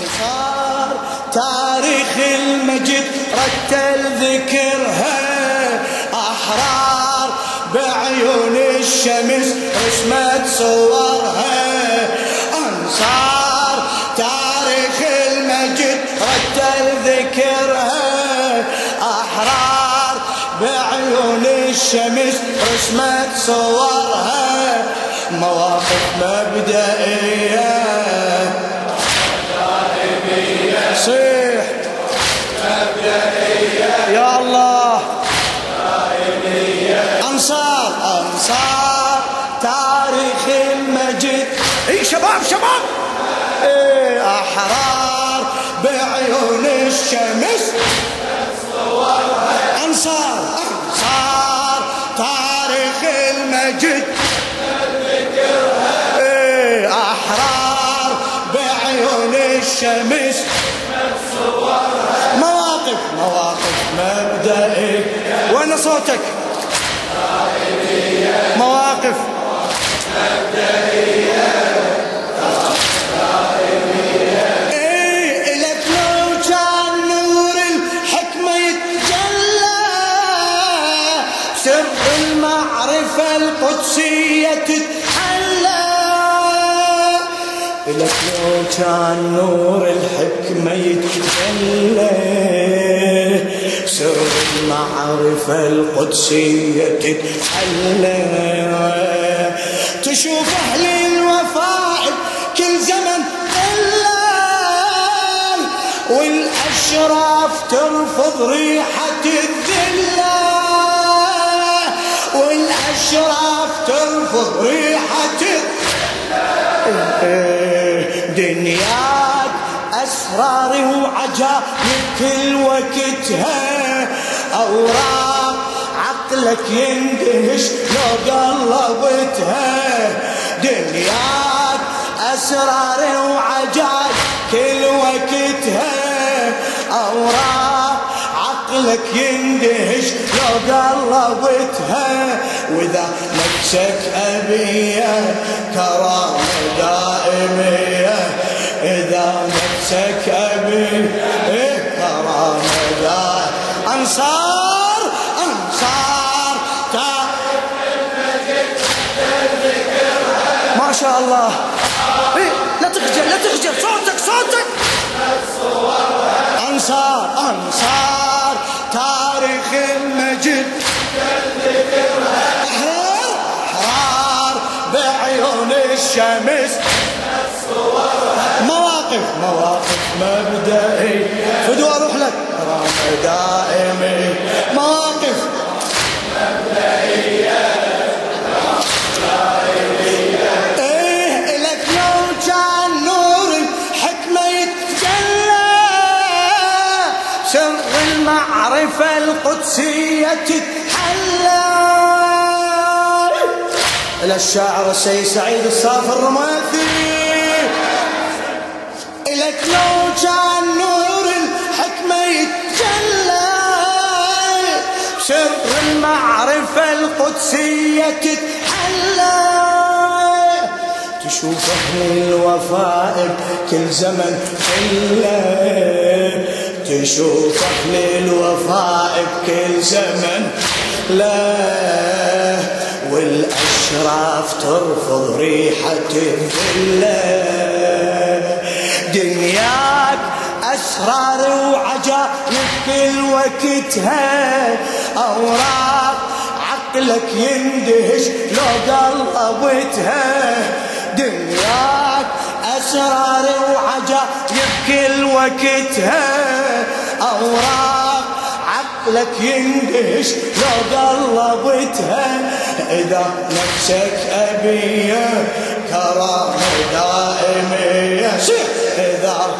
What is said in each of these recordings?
أنصار تاريخ المجد رتل ذكرها أحرار بعيون الشمس رسمت صورها. أنصار تاريخ المجد رتل ذكرها أحرار بعيون الشمس رسمت صورها. مواقف مبدئية. صيح يا الله. أنصار أنصار تاريخ المجد إي شباب شباب. إي أحرار بعيون الشمس. أنصار أنصار تاريخ المجد إي أحرار بعيون الشمس. مواقف مواقف مبدئي. وين صوتك؟ مواقف. سر المعرفة القدسية إلك لو كان نور الحكمة يتجلى سر المعرفة القدسية تتحلى. تشوف أهل الوفاء كل زمن ظلال والأشراف ترفض ريحة الذلة. والأشراف ترفض ريحة الذلة. دنياك أسرار وعجائب كل وقتها. أوراق عقلك يندهش لو قلبتها دنياك أسرار وعجائب كل وقتها. أوراق عقلك يندهش لو قلبتها وإذا نفسك أبية كرامة دائمية. إذا نفسك أبية كرامة دائمية. أنصار أنصار تا. ما شاء الله. إيه لا تخجل لا تخجل. صوتك صوتك. أنصار أنصار. تاريخ المجد أحرار أحرار بعيون الشمس مواقف. مواقف مبدئي فدوا أروح لك. رام دائمي مواقف. إيه يتجلى. سر المعرفة القدسية تتحلى. إلى الشاعر السيد سعيد الصافي الرماثي لك لو كان نور الحكمة يتجلى سر المعرفة القدسية تتحلى. تشوف أهل الوفاء كل زمن حلة تشوف أهل الوفاء كل زمن لا والأشراف ترفض ريحة الذلة دنياك أسرار وعجائب كل وقتها. أوراق عقلك يندهش لو قلبتها دنياك أسرار وعجائب كل وقتها. أوراق عقلك يندهش لو قلبتها إذا نفسك أبية كرامة دائمية. إذا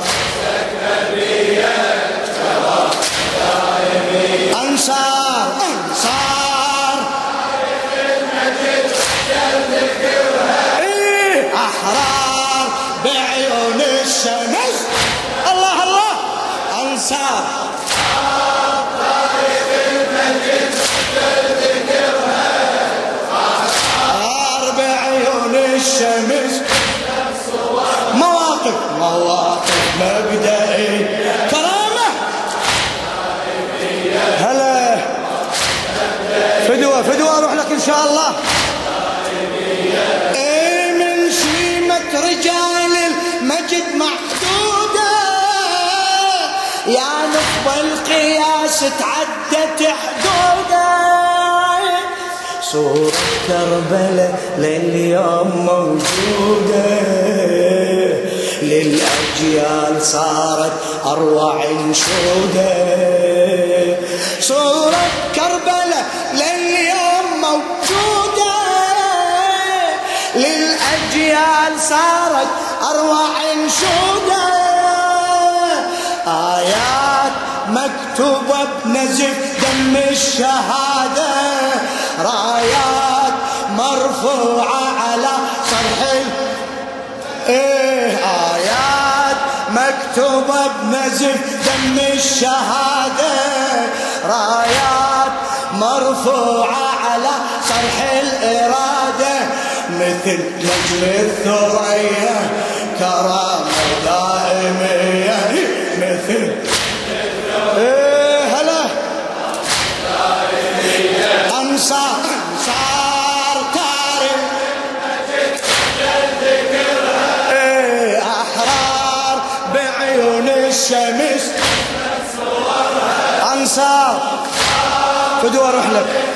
مواقف مبدئي. كرامة. هلا. فدوة فدوة أروح لك إن شاء الله. إيه من شيمة رجال المجد محدودة. يا نصب القياس تعدت حدودة. صورة كربلة لليوم موجودة. للأجيال صارت أروع انشودة صورة كربلاء لليوم موجودة. للأجيال صارت أروع انشودة آيات مكتوبة بنزف دم الشهادة. رايات مرفوعة على صرح إيه آيات مكتوبة بنزف دم الشهادة. رايات مرفوعة على صرح الإرادة. مثل نجم الثريا كرامة دائمية. مثل إيه هلا. أنصار أنصار. الشمس. أنصار. فدوا أروح لك.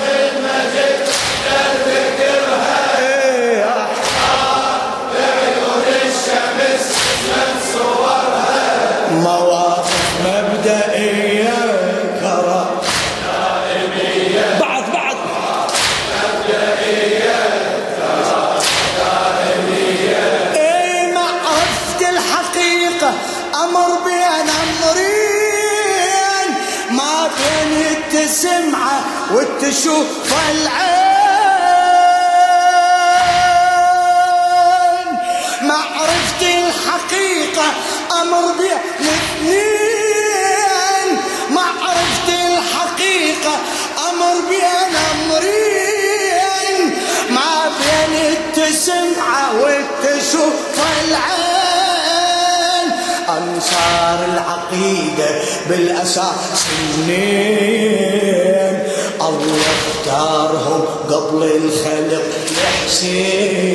انصار العقيدة بالأساس منين؟ الله اختارهم قبل الخلق لحسين.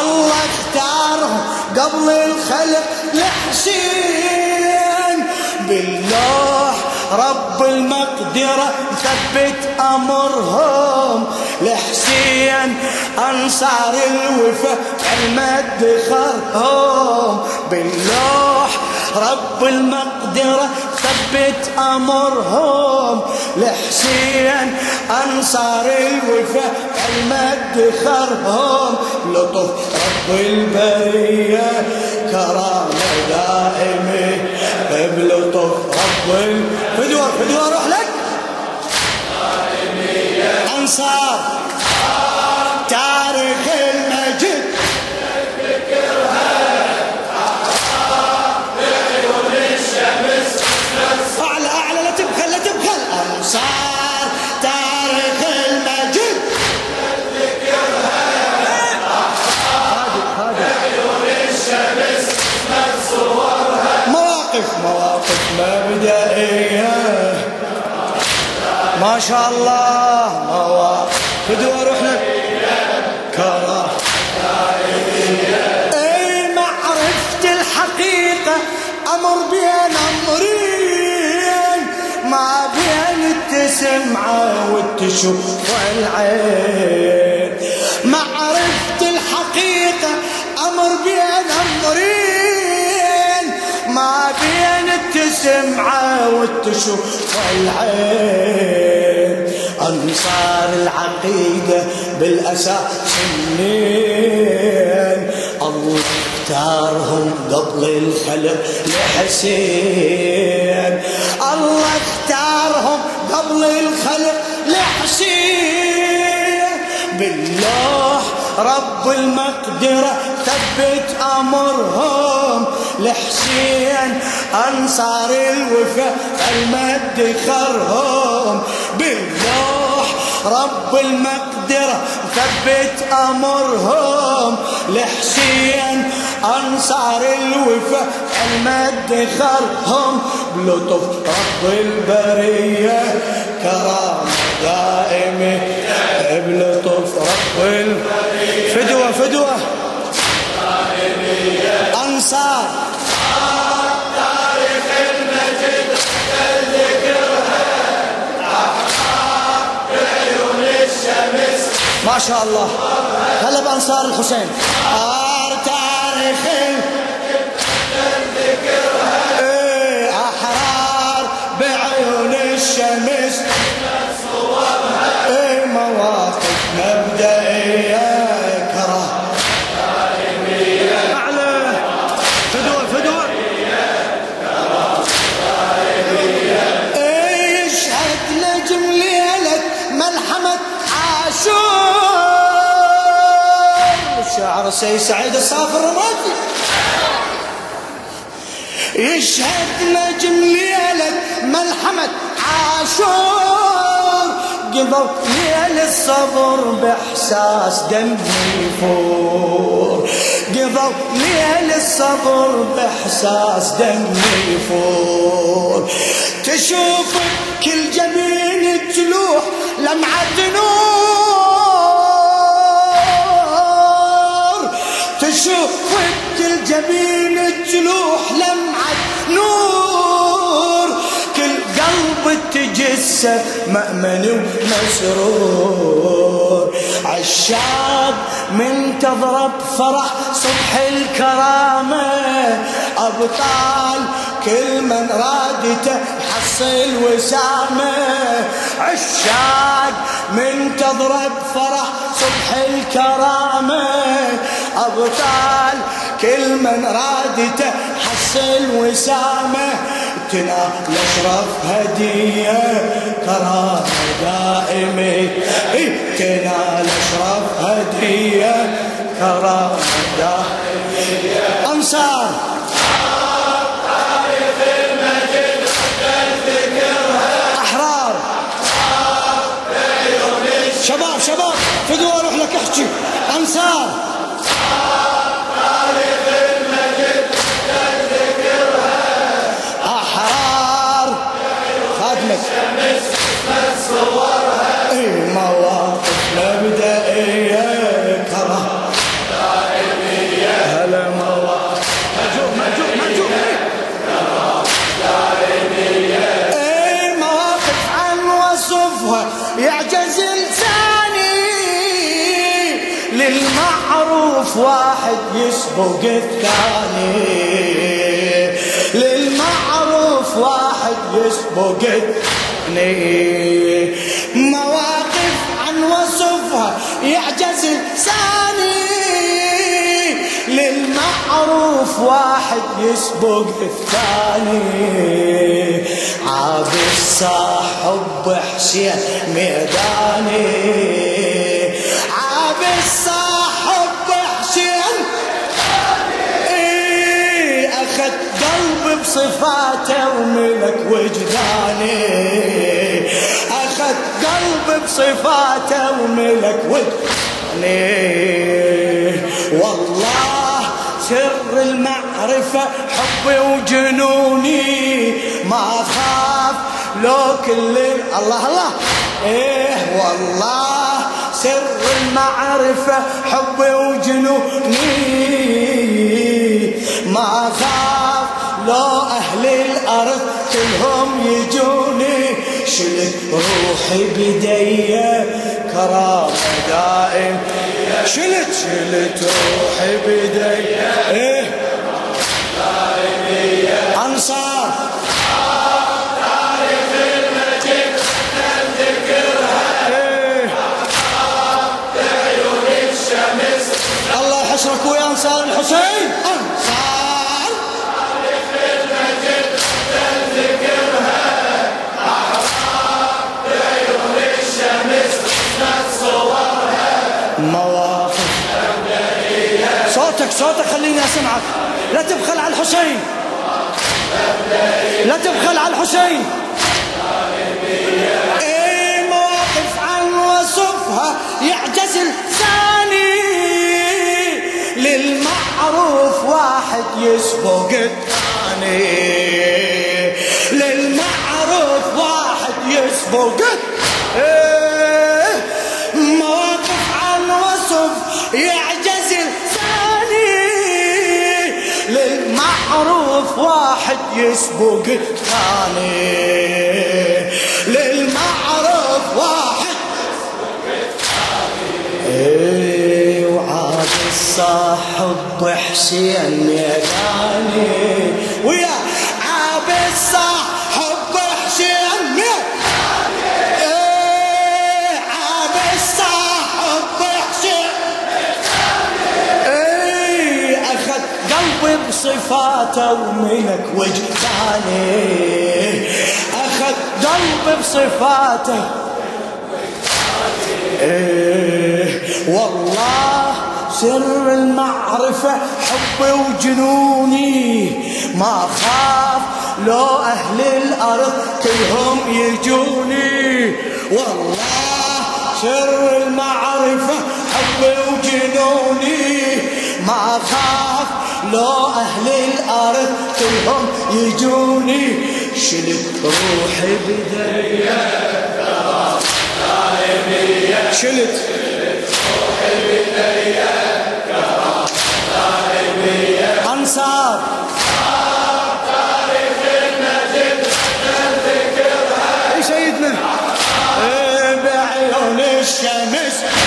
الله اختارهم قبل الخلق لحسين. باللوح رب المقدرة ثبت أمرهم لحسين. أنصار الوفا المد خرهم باللوح. رب المقدرة ثبت أمرهم. لحسين أنصار الوفا المد خرهم لطف رب البرية كرامة دائمة. بلطف رب فدوى فدوى أروح لك. أنصار. ما شاء الله أروح لك. كرة اي ما عرفت الحقيقة. أمر بين أمرين. ما بين التسمعة والتشوف والعين. ما عرفت الحقيقة. أمر بين أمرين. ما بين التسمعة والتشوف والعين. أنصار العقيدة بالأساس منين؟ الله اختارهم قبل الخلق لحسين. الله اختارهم قبل الخلق لحسين. باللوح رب المقدرة ثبت أمرهم. لحسين أنصار الوفا المد خرهم. باللوح رب المقدرة ثبت أمرهم. لحسين أنصار الوفا المد خرهم بلطف رب البرية كرامة دائمة. بلطف رب فدوة فدوة. أنصار ما شاء الله. هلا بأنصار الحسين. آر تاريخ السيد سعيد الصافر الرمادي يشهد نجم ليلة ملحمة عاشور. قضوا ليل الصبر بإحساس دم يفور. قضوا ليل الصبر بإحساس دم يفور. تشوف كل جبين تلوح لمعة نور. تشوف كل جبين تلوح لمعة نور. كل قلب تجسه مأمن ومسرور. عشاق من تضرب فرح صبح الكرامة. أبطال كل من رادته حصل وسامة. عشاق من تضرب فرح صبح الكرامة. أبطال. كل من رادته حصل وسامة تنال أشرف هدية. كرامة دائمة. تنال أشرف هدية. كرامة دائمة. أنصار. أحرار. شباب شباب فدوا أروح لك احكي. أنصار. احرار يسبق الثاني للمعروف واحد يسبق الثاني مواقف عن وصفها يعجز لساني للمعروف واحد يسبق الثاني عاب الصاحب حسين ميداني. عاب الصاحب بصفاته وملك وجداني. أخذ قلبي بصفاته وملك وجداني. والله سر المعرفة حبي وجنوني. ما خاف لو كل الله الله. إيه والله سر المعرفة حبي وجنوني. ما خاف شلت روحي بدي كرامة دائم. شلت شلت روحي بدي إيه؟ أنصار. إيه. الله يحشرك ويا أنصار الحسين. صوتك صوتك خليني أسمعك. لا تبخل على الحسين. لا تبخل على الحسين. إيه مواقف عن وصفها يعجز لساني للمعروف واحد يسبق الثاني. للمعروف واحد يسبق يسبقك واحد يسبق الثاني للمعروف واحد. إيه وعاد الصاحب حسين ميداني ويا عاب الصاحب قلبي بصفاته وملك وجداني أخذ قلبي بصفاته. إيه والله سر المعرفة حبي وجنوني. ما خاف لو أهل الأرض كلهم يجوني. والله سر المعرفة حبي وجنوني. ما خاف لو أهل الأرض كلهم يجوني شلت روحي بدريا شلت أنصار. إيه سيدنا إيه الشمس.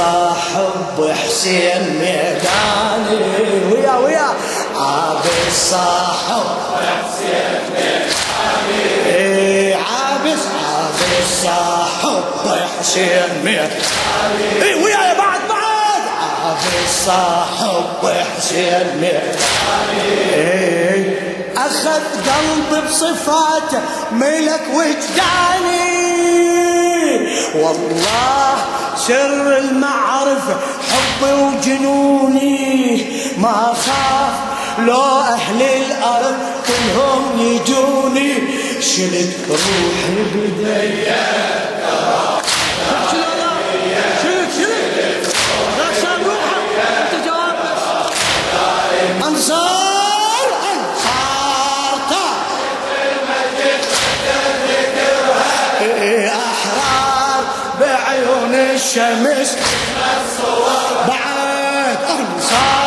الصاحب حسين ميداني ويا ويا. عاد الصاحب حسين ميداني إيه عابس عاد الصاحب حسين ميداني إيه ويا يا بعد بعد. عاد الصاحب حسين ميداني إيه أخذ قلبي بصفاته ملك وجداني. والله سر المعرفة حبي وجنوني ما خاف لو أهل الأرض كلهم يجوني. شلت روحي بديا شلت الشمس. بعد انصار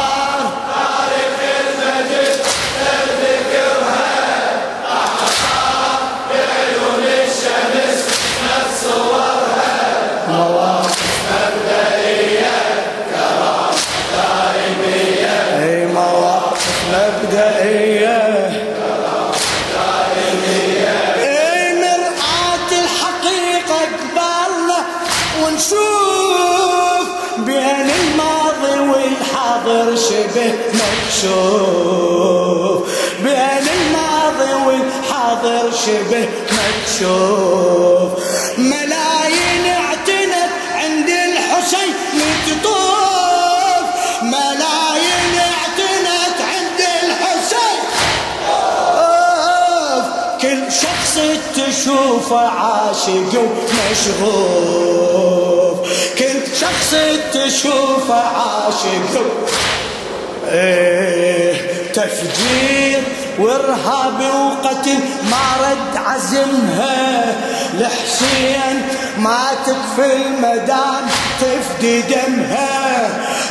مكشوف. بين الماضي والحاضر شبه مكشوف. ملايين اعتنت عند الحسين تطوف ملايين اعتنت عند الحسين. كل شخص تشوفه عاشق ومشغوف. كل شخص تشوفه عاشق إيه تفجير وإرهاب وقتل ما رد عزمها. لحسين ماتت في الميدان تفدي دمها.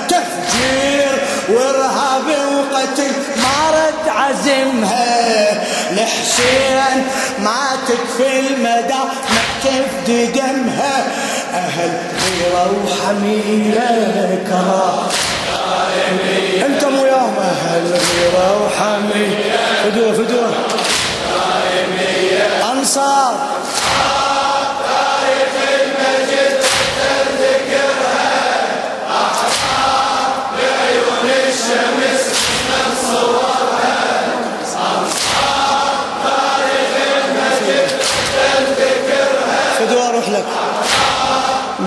تفجير وإرهاب وقتل ما رد عزمها. لحسين ماتت في الميدان ما تفدي دمها. أهل غيره وحميه كرام انت مو وحمية فدوة فدوة. أنصار. فدوة أروح لك.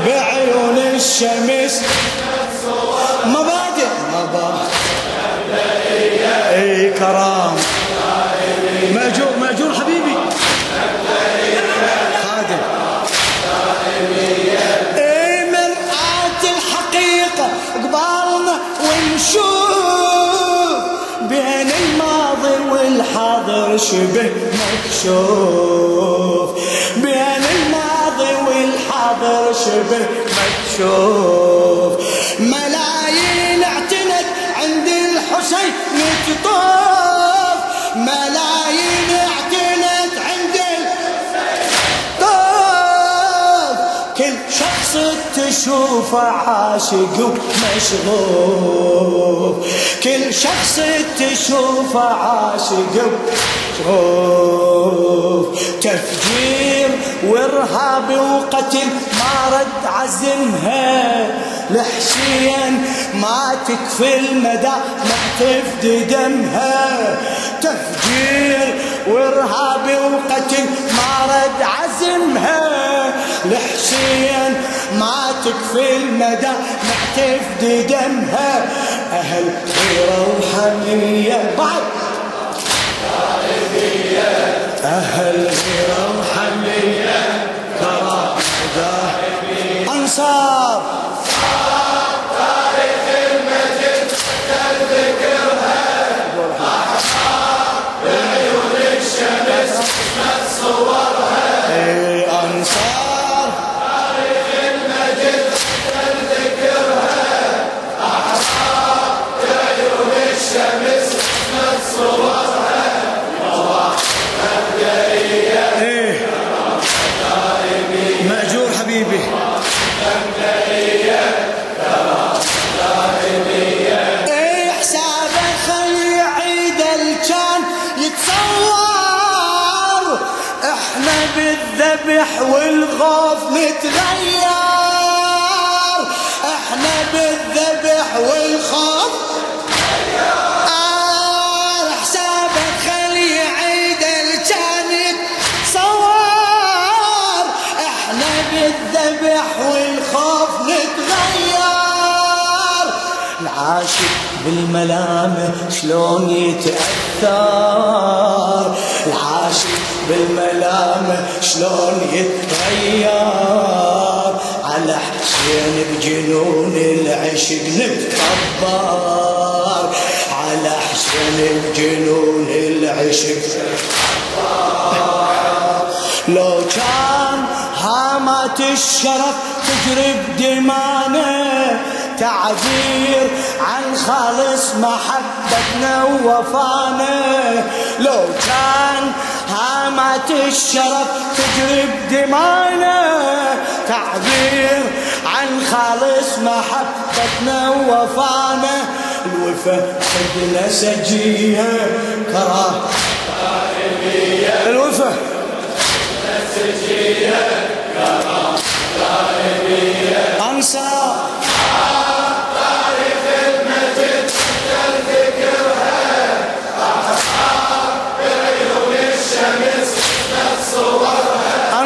بعيون الشمس. كرام. ماجور مأجور حبيبي. خادم اي مرآة الحقيقة قبالنا ونشوف بين الماضي والحاضر شبه مكشوف. بين الماضي والحاضر شبه مكشوف. ملايين اعتنت عند الحسين تشوفه عاشق ومشغوف كل شخص تشوفه عاشق ومشغوف تفجير وارهاب وقتل ما رد عزمها. لحشيا ما تكفي المدى ما تفدي دمها. تفجير وارهاب وقتل ما رد عزمها. لحشيا ما تكفي المدى ما تفدي دمها. أهل خيره وحميه بعد. أهل غيره وحميه بالذبح والخوف نتغير إحنا بالذبح بالملامة شلون يتأثر؟ العاشق بالملامة شلون يتغير؟ على حسين بجنون العشق نتكبر. على حسين بجنون العشق لو كان هامات الشرف تجري بدمانه تعذير عن خالص محبتنا ووفانا لو كان هامات الشرف تجري بدمانا تعذير عن خالص محبتنا ووفانا الوفا حدنا سجيه كراه الوفا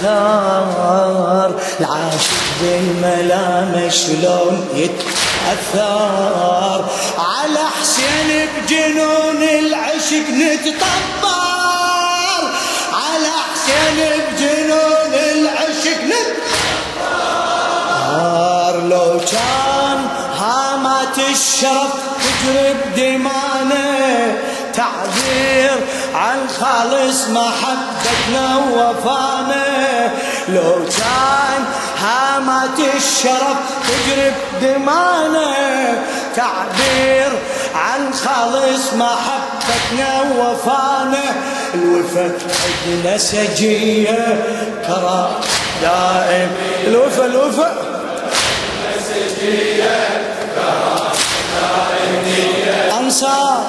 يتأثر العاشق بالملامة شلون يتأثر. على حسين بجنون العشق نتطبر. على حسين بجنون العشق نتطبر. لو كان هامات الشرف تجري بدمانه تعبير عن خالص محبتنا ووفانا لو كان هامات الشرف تجري بدمانا تعبير عن خالص محبتنا ووفانا الوفا عندنا سجية كرا دائم الوفا الوفا سجية كرا دائم أنصار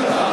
دائمية